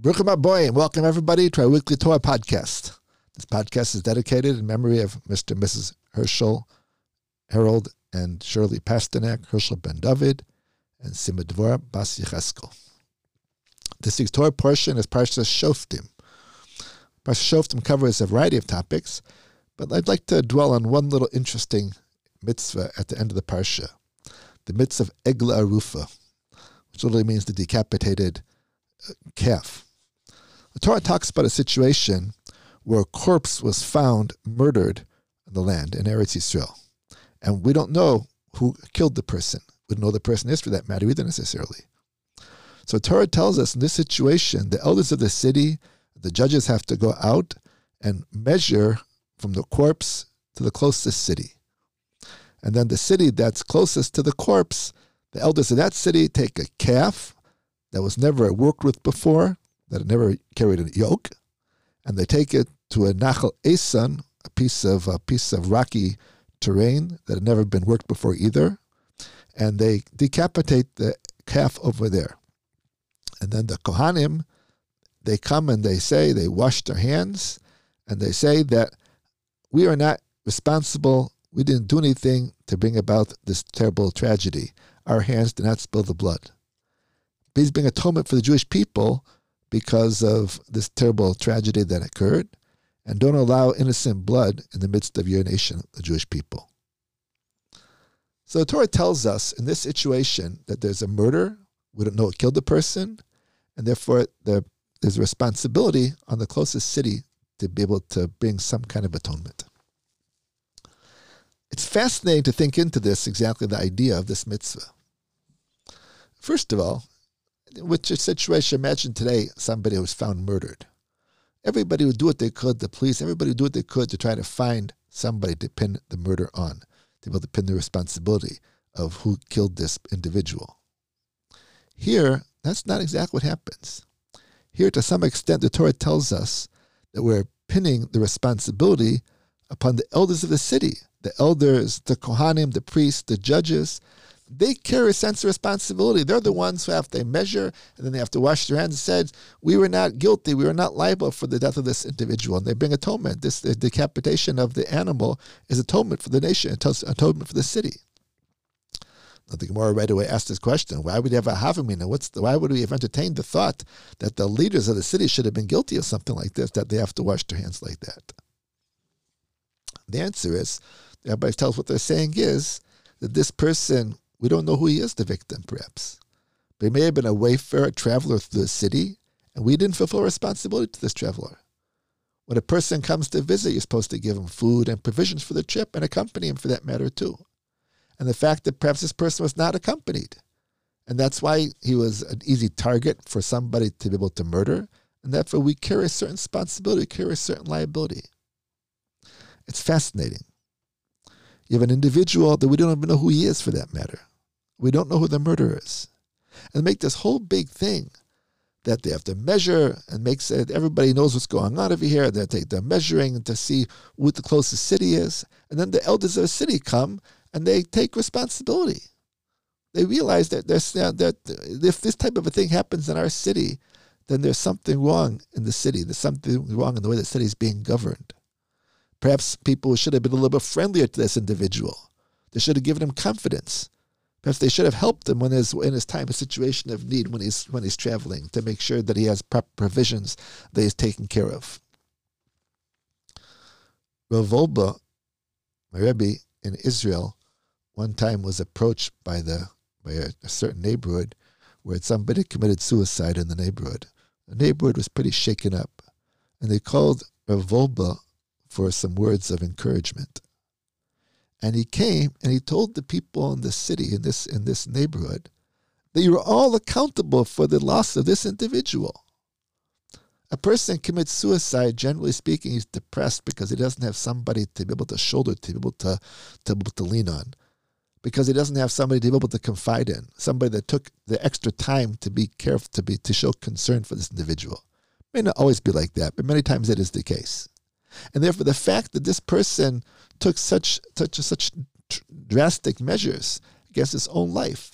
Bruchim and Welcome, everybody, to our weekly Torah podcast. This podcast is dedicated in memory of Mr. and Mrs. Hershel, Harold, and Shirley Pasternak, Hershel Ben Dovid, and Sima Devorah Bas Yechezkel. This week's Torah portion is Parsha Shoftim. Parsha Shoftim covers a variety of topics, but I'd like to dwell on one little interesting mitzvah at the end of the Parsha, the mitzvah of Egla Arufa, which literally means the decapitated uh, calf. The Torah talks about a situation where a corpse was found murdered in the land in Eretz Yisrael. And we don't know who killed the person. We don't know the person is for that matter either necessarily. So Torah tells us in this situation, the elders of the city, the judges have to go out and measure from the corpse to the closest city. And then the city that's closest to the corpse, the elders of that city take a calf that was never worked with before, that had never carried a yoke, and they take it to a Nachal Esan, a piece of a piece of rocky terrain that had never been worked before either, and they decapitate the calf over there. And then the Kohanim, they come and they say, they wash their hands, and they say that we are not responsible, we didn't do anything to bring about this terrible tragedy. Our hands did not spill the blood. He's being atonement for the Jewish people because of this terrible tragedy that occurred, and don't allow innocent blood in the midst of your nation, the Jewish people. So the Torah tells us in this situation that there's a murder, we don't know what killed the person, and therefore there, there's a responsibility on the closest city to be able to bring some kind of atonement. It's fascinating to think into this, exactly the idea of this mitzvah. First of all, with a situation, imagine today somebody was found murdered. Everybody would do what they could, the police, everybody would do what they could to try to find somebody to pin the murder on, to be able to pin the responsibility of who killed this individual. Here, that's not exactly what happens. Here, to some extent, the Torah tells us that we're pinning the responsibility upon the elders of the city, the elders, the Kohanim, the priests, the judges, they carry a sense of responsibility. They're the ones who have to measure and then they have to wash their hands and said, We were not guilty, we were not liable for the death of this individual. And they bring atonement. This the decapitation of the animal is atonement for the nation, atonement for the city. Now the Gemara right away asked this question: Why would you have a hava amina? What's the, why would we have entertained the thought that the leaders of the city should have been guilty of something like this? That they have to wash their hands like that. The answer is, everybody tells what they're saying is that this person we don't know who he is, the victim, perhaps. But he may have been a wayfarer, traveler through the city, and we didn't fulfill responsibility to this traveler. When a person comes to visit, you're supposed to give him food and provisions for the trip and accompany him for that matter, too. And the fact that perhaps this person was not accompanied, and that's why he was an easy target for somebody to be able to murder, and therefore we carry a certain responsibility, we carry a certain liability. It's fascinating. You have an individual that we don't even know who he is for that matter. We don't know who the murderer is. And make this whole big thing that they have to measure and make that everybody knows what's going on over here. They take the measuring to see what the closest city is. And then the elders of the city come and they take responsibility. They realize that, there's, that if this type of a thing happens in our city, then there's something wrong in the city. There's something wrong in the way the city is being governed. Perhaps people should have been a little bit friendlier to this individual. They should have given him confidence. Perhaps they should have helped him when his in his time of situation of need when he's when he's traveling to make sure that he has proper provisions that he's taken care of. Rav Wolbe, my Rebbe in Israel, one time was approached by the by a, a certain neighborhood where somebody committed suicide in the neighborhood. The neighborhood was pretty shaken up, and they called Rav Wolbe for some words of encouragement. And he came and he told the people in the city, in this in this neighborhood, that you are all accountable for the loss of this individual. A person commits suicide, generally speaking, he's depressed because he doesn't have somebody to be able to shoulder, to be able to, to, be able to lean on, because he doesn't have somebody to be able to confide in, somebody that took the extra time to be careful, to be to show concern for this individual. It may not always be like that, but many times it is the case. And therefore, the fact that this person took such such such drastic measures against his own life,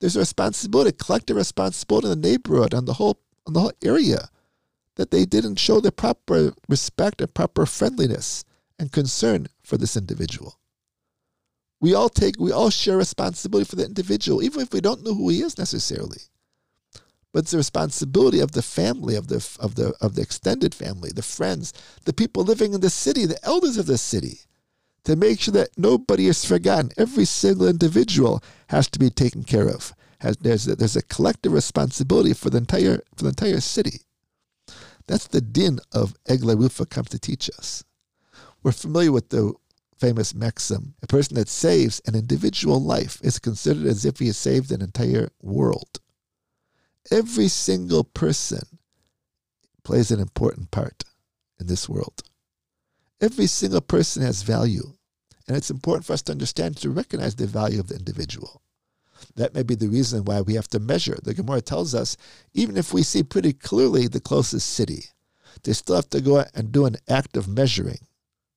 there's a responsibility, collective responsibility in the neighborhood, on the whole on the whole area, that they didn't show the proper respect and proper friendliness and concern for this individual. We all take, we all share responsibility for the individual, even if we don't know who he is necessarily. But it's the responsibility of the family, of the of the of the extended family, the friends, the people living in the city, the elders of the city, to make sure that nobody is forgotten. Every single individual has to be taken care of. Has, there's a, there's a collective responsibility for the entire for the entire city. That's the din of Egla Rufa comes to teach us. We're familiar with the famous maxim a person that saves an individual life is considered as if he has saved an entire world. Every single person plays an important part in this world. Every single person has value, and it's important for us to understand to recognize the value of the individual. That may be the reason why we have to measure. The Gemara tells us even if we see pretty clearly the closest city, they still have to go out and do an act of measuring.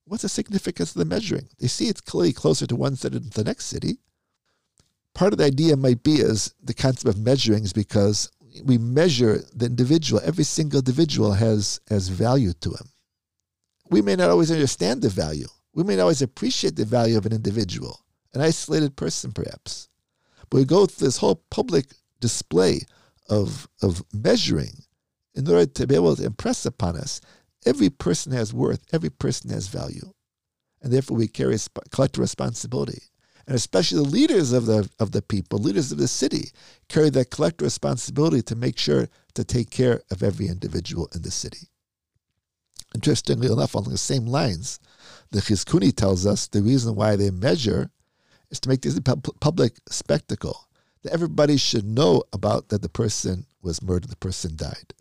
What's the significance of the measuring? They see it's clearly closer to one city than the next city. Part of the idea might be is the concept of measuring is because we measure the individual. Every single individual has has value to him. We may not always understand the value. We may not always appreciate the value of an individual, an isolated person, perhaps. But we go through this whole public display of, of measuring in order to be able to impress upon us every person has worth, every person has value. And therefore we carry collective responsibility. And especially the leaders of the of the people, leaders of the city, carry that collective responsibility to make sure to take care of every individual in the city. Interestingly enough, on the same lines, the Chizkuni tells us the reason why they measure is to make this a public spectacle that everybody should know about that the person was murdered, the person died.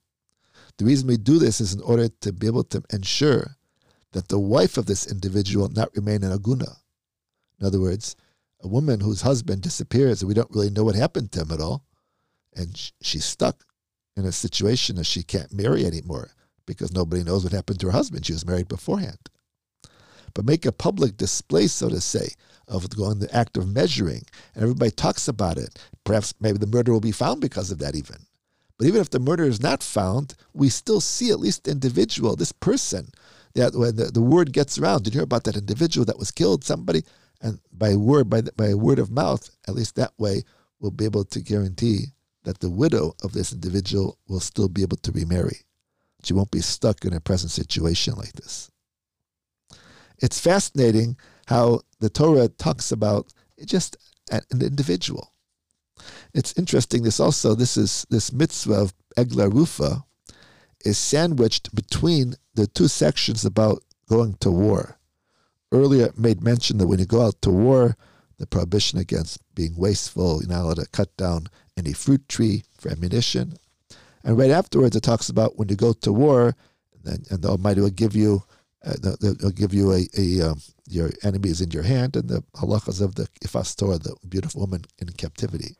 The reason we do this is in order to be able to ensure that the wife of this individual not remain in aguna. In other words, a woman whose husband disappears and we don't really know what happened to him at all, and she's stuck in a situation that she can't marry anymore because nobody knows what happened to her husband. She was married beforehand. But make a public display, so to say, of going the act of measuring, and everybody talks about it. Perhaps maybe the murder will be found because of that, even. But even if the murder is not found, we still see at least the individual, this person, that when the, the word gets around, did you hear about that individual that was killed? Somebody, and by word, by by word of mouth, at least that way, we'll be able to guarantee that the widow of this individual will still be able to remarry. She won't be stuck in a present situation like this. It's fascinating how the Torah talks about just an individual. It's interesting. This also this is this mitzvah of Egla Rufa is sandwiched between the two sections about going to war. Earlier made mention that when you go out to war, the prohibition against being wasteful, you're not allowed to cut down any fruit tree for ammunition. And right afterwards, it talks about when you go to war, and, and the Almighty will give you uh, they'll give you a, a um, your enemy is in your hand, and the halachas of the Yefas Toar, the beautiful woman in captivity.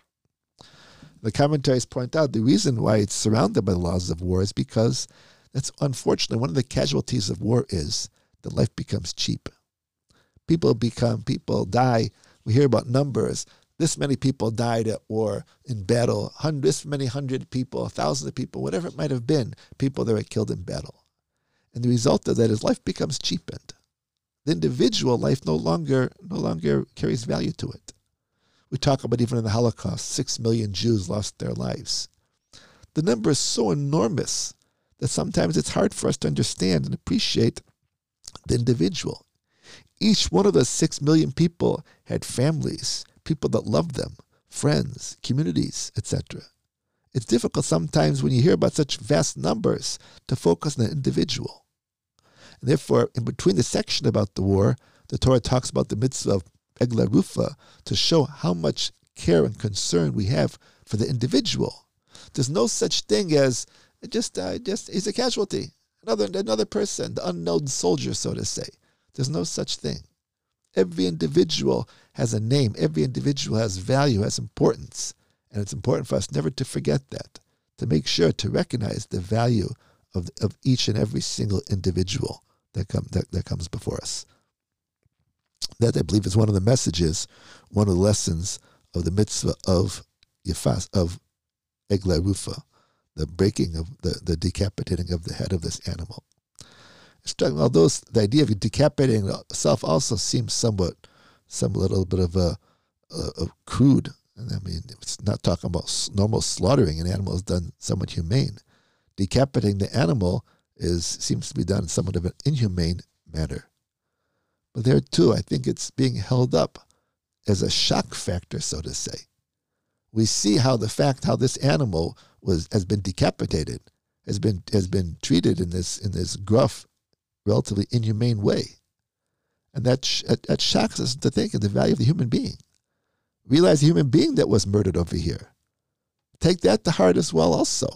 The commentaries point out the reason why it's surrounded by the laws of war is because that's unfortunately one of the casualties of war is that life becomes cheap. People become people die. We hear about numbers. This many people died at war in battle. This many hundred people, thousands of people, whatever it might have been, people that were killed in battle. And the result of that is life becomes cheapened. The individual life no longer no longer carries value to it. We talk about even in the Holocaust, six million Jews lost their lives. The number is so enormous that sometimes it's hard for us to understand and appreciate the individual. Each one of those six million people had families, people that loved them, friends, communities, etc. It's difficult sometimes when you hear about such vast numbers to focus on the individual. And therefore, in between the section about the war, the Torah talks about the mitzvah of Egla Rufa to show how much care and concern we have for the individual. There's no such thing as just uh, just he's a casualty, another another person, the unknown soldier, so to say. There's no such thing. Every individual has a name. Every individual has value, has importance. And it's important for us never to forget that, to make sure to recognize the value of, of each and every single individual that, come, that, that comes before us. That, I believe, is one of the messages, one of the lessons of the mitzvah of Yafas, of Egla Rufa, the breaking of the, the decapitating of the head of this animal. It's talking although the idea of decapitating itself also seems somewhat, some little bit of a, a, a crude. And I mean, it's not talking about normal slaughtering an animal is done somewhat humane. Decapitating the animal is seems to be done in somewhat of an inhumane manner. But there too, I think it's being held up as a shock factor, so to say. We see how the fact how this animal was has been decapitated, has been has been treated in this in this gruff, relatively inhumane way, and that sh- that shocks us to think of the value of the human being. Realize the human being that was murdered over here. Take that to heart as well. Also,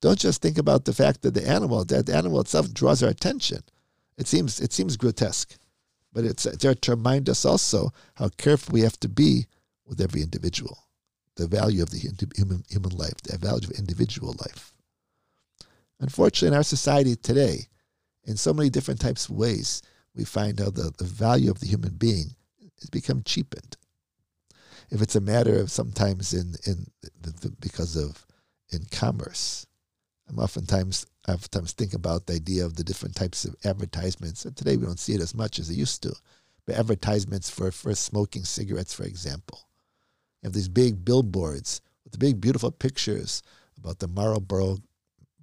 don't just think about the fact that the animal that the animal itself draws our attention. It seems it seems grotesque, but it's there to remind us also how careful we have to be with every individual the value of the human, human life, the value of individual life. Unfortunately, in our society today, in so many different types of ways, we find how the, the value of the human being has become cheapened. If it's a matter of sometimes in, in the, the, because of in commerce, I'm oftentimes I oftentimes think about the idea of the different types of advertisements. And today we don't see it as much as it used to, but advertisements for, for smoking cigarettes, for example. You have these big billboards with the big, beautiful pictures about the Marlboro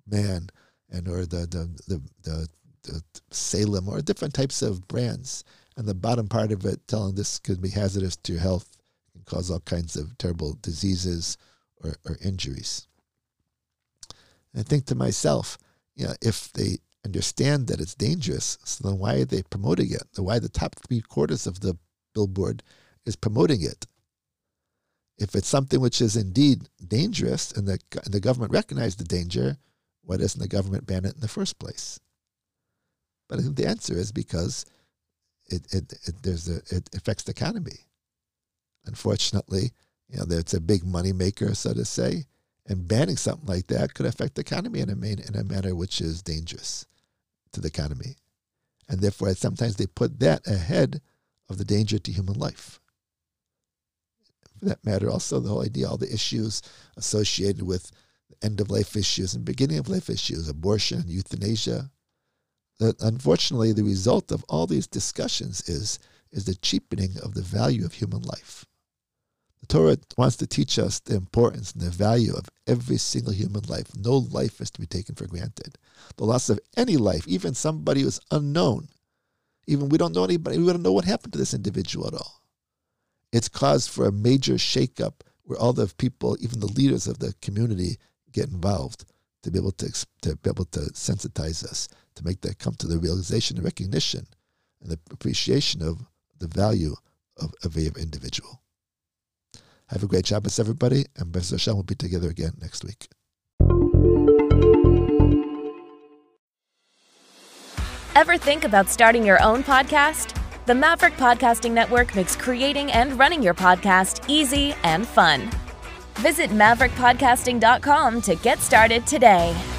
man and or the, the, the, the Salem or different types of brands. And the bottom part of it telling this could be hazardous to your health, and cause all kinds of terrible diseases or, or injuries. And I think to myself, you know, if they understand that it's dangerous, so then why are they promoting it? Why the top three quarters of the billboard is promoting it? if it's something which is indeed dangerous and the, and the government recognizes the danger, why doesn't the government ban it in the first place? But I think the answer is because it, it, it there's a, it affects the economy. Unfortunately, you know, it's a big money maker, so to say, and banning something like that could affect the economy in a, main, in a manner which is dangerous to the economy. And therefore, sometimes they put that ahead of the danger to human life for that matter, also the whole idea, all the issues associated with end of life issues and beginning of life issues, abortion, euthanasia. That unfortunately, the result of all these discussions is is the cheapening of the value of human life. The Torah wants to teach us the importance and the value of every single human life. No life is to be taken for granted. The loss of any life, even somebody who's unknown, even we don't know anybody, we don't know what happened to this individual at all it's caused for a major shakeup where all the people, even the leaders of the community, get involved to be able to, to be able to sensitize us, to make that come to the realization and recognition and the appreciation of the value of, every individual. Have a great Shabbos, everybody, and Bez Hashem will be together again next week. Ever think about starting your own podcast? The Maverick Podcasting Network makes creating and running your podcast easy and fun. Visit maverickpodcasting.com to get started today.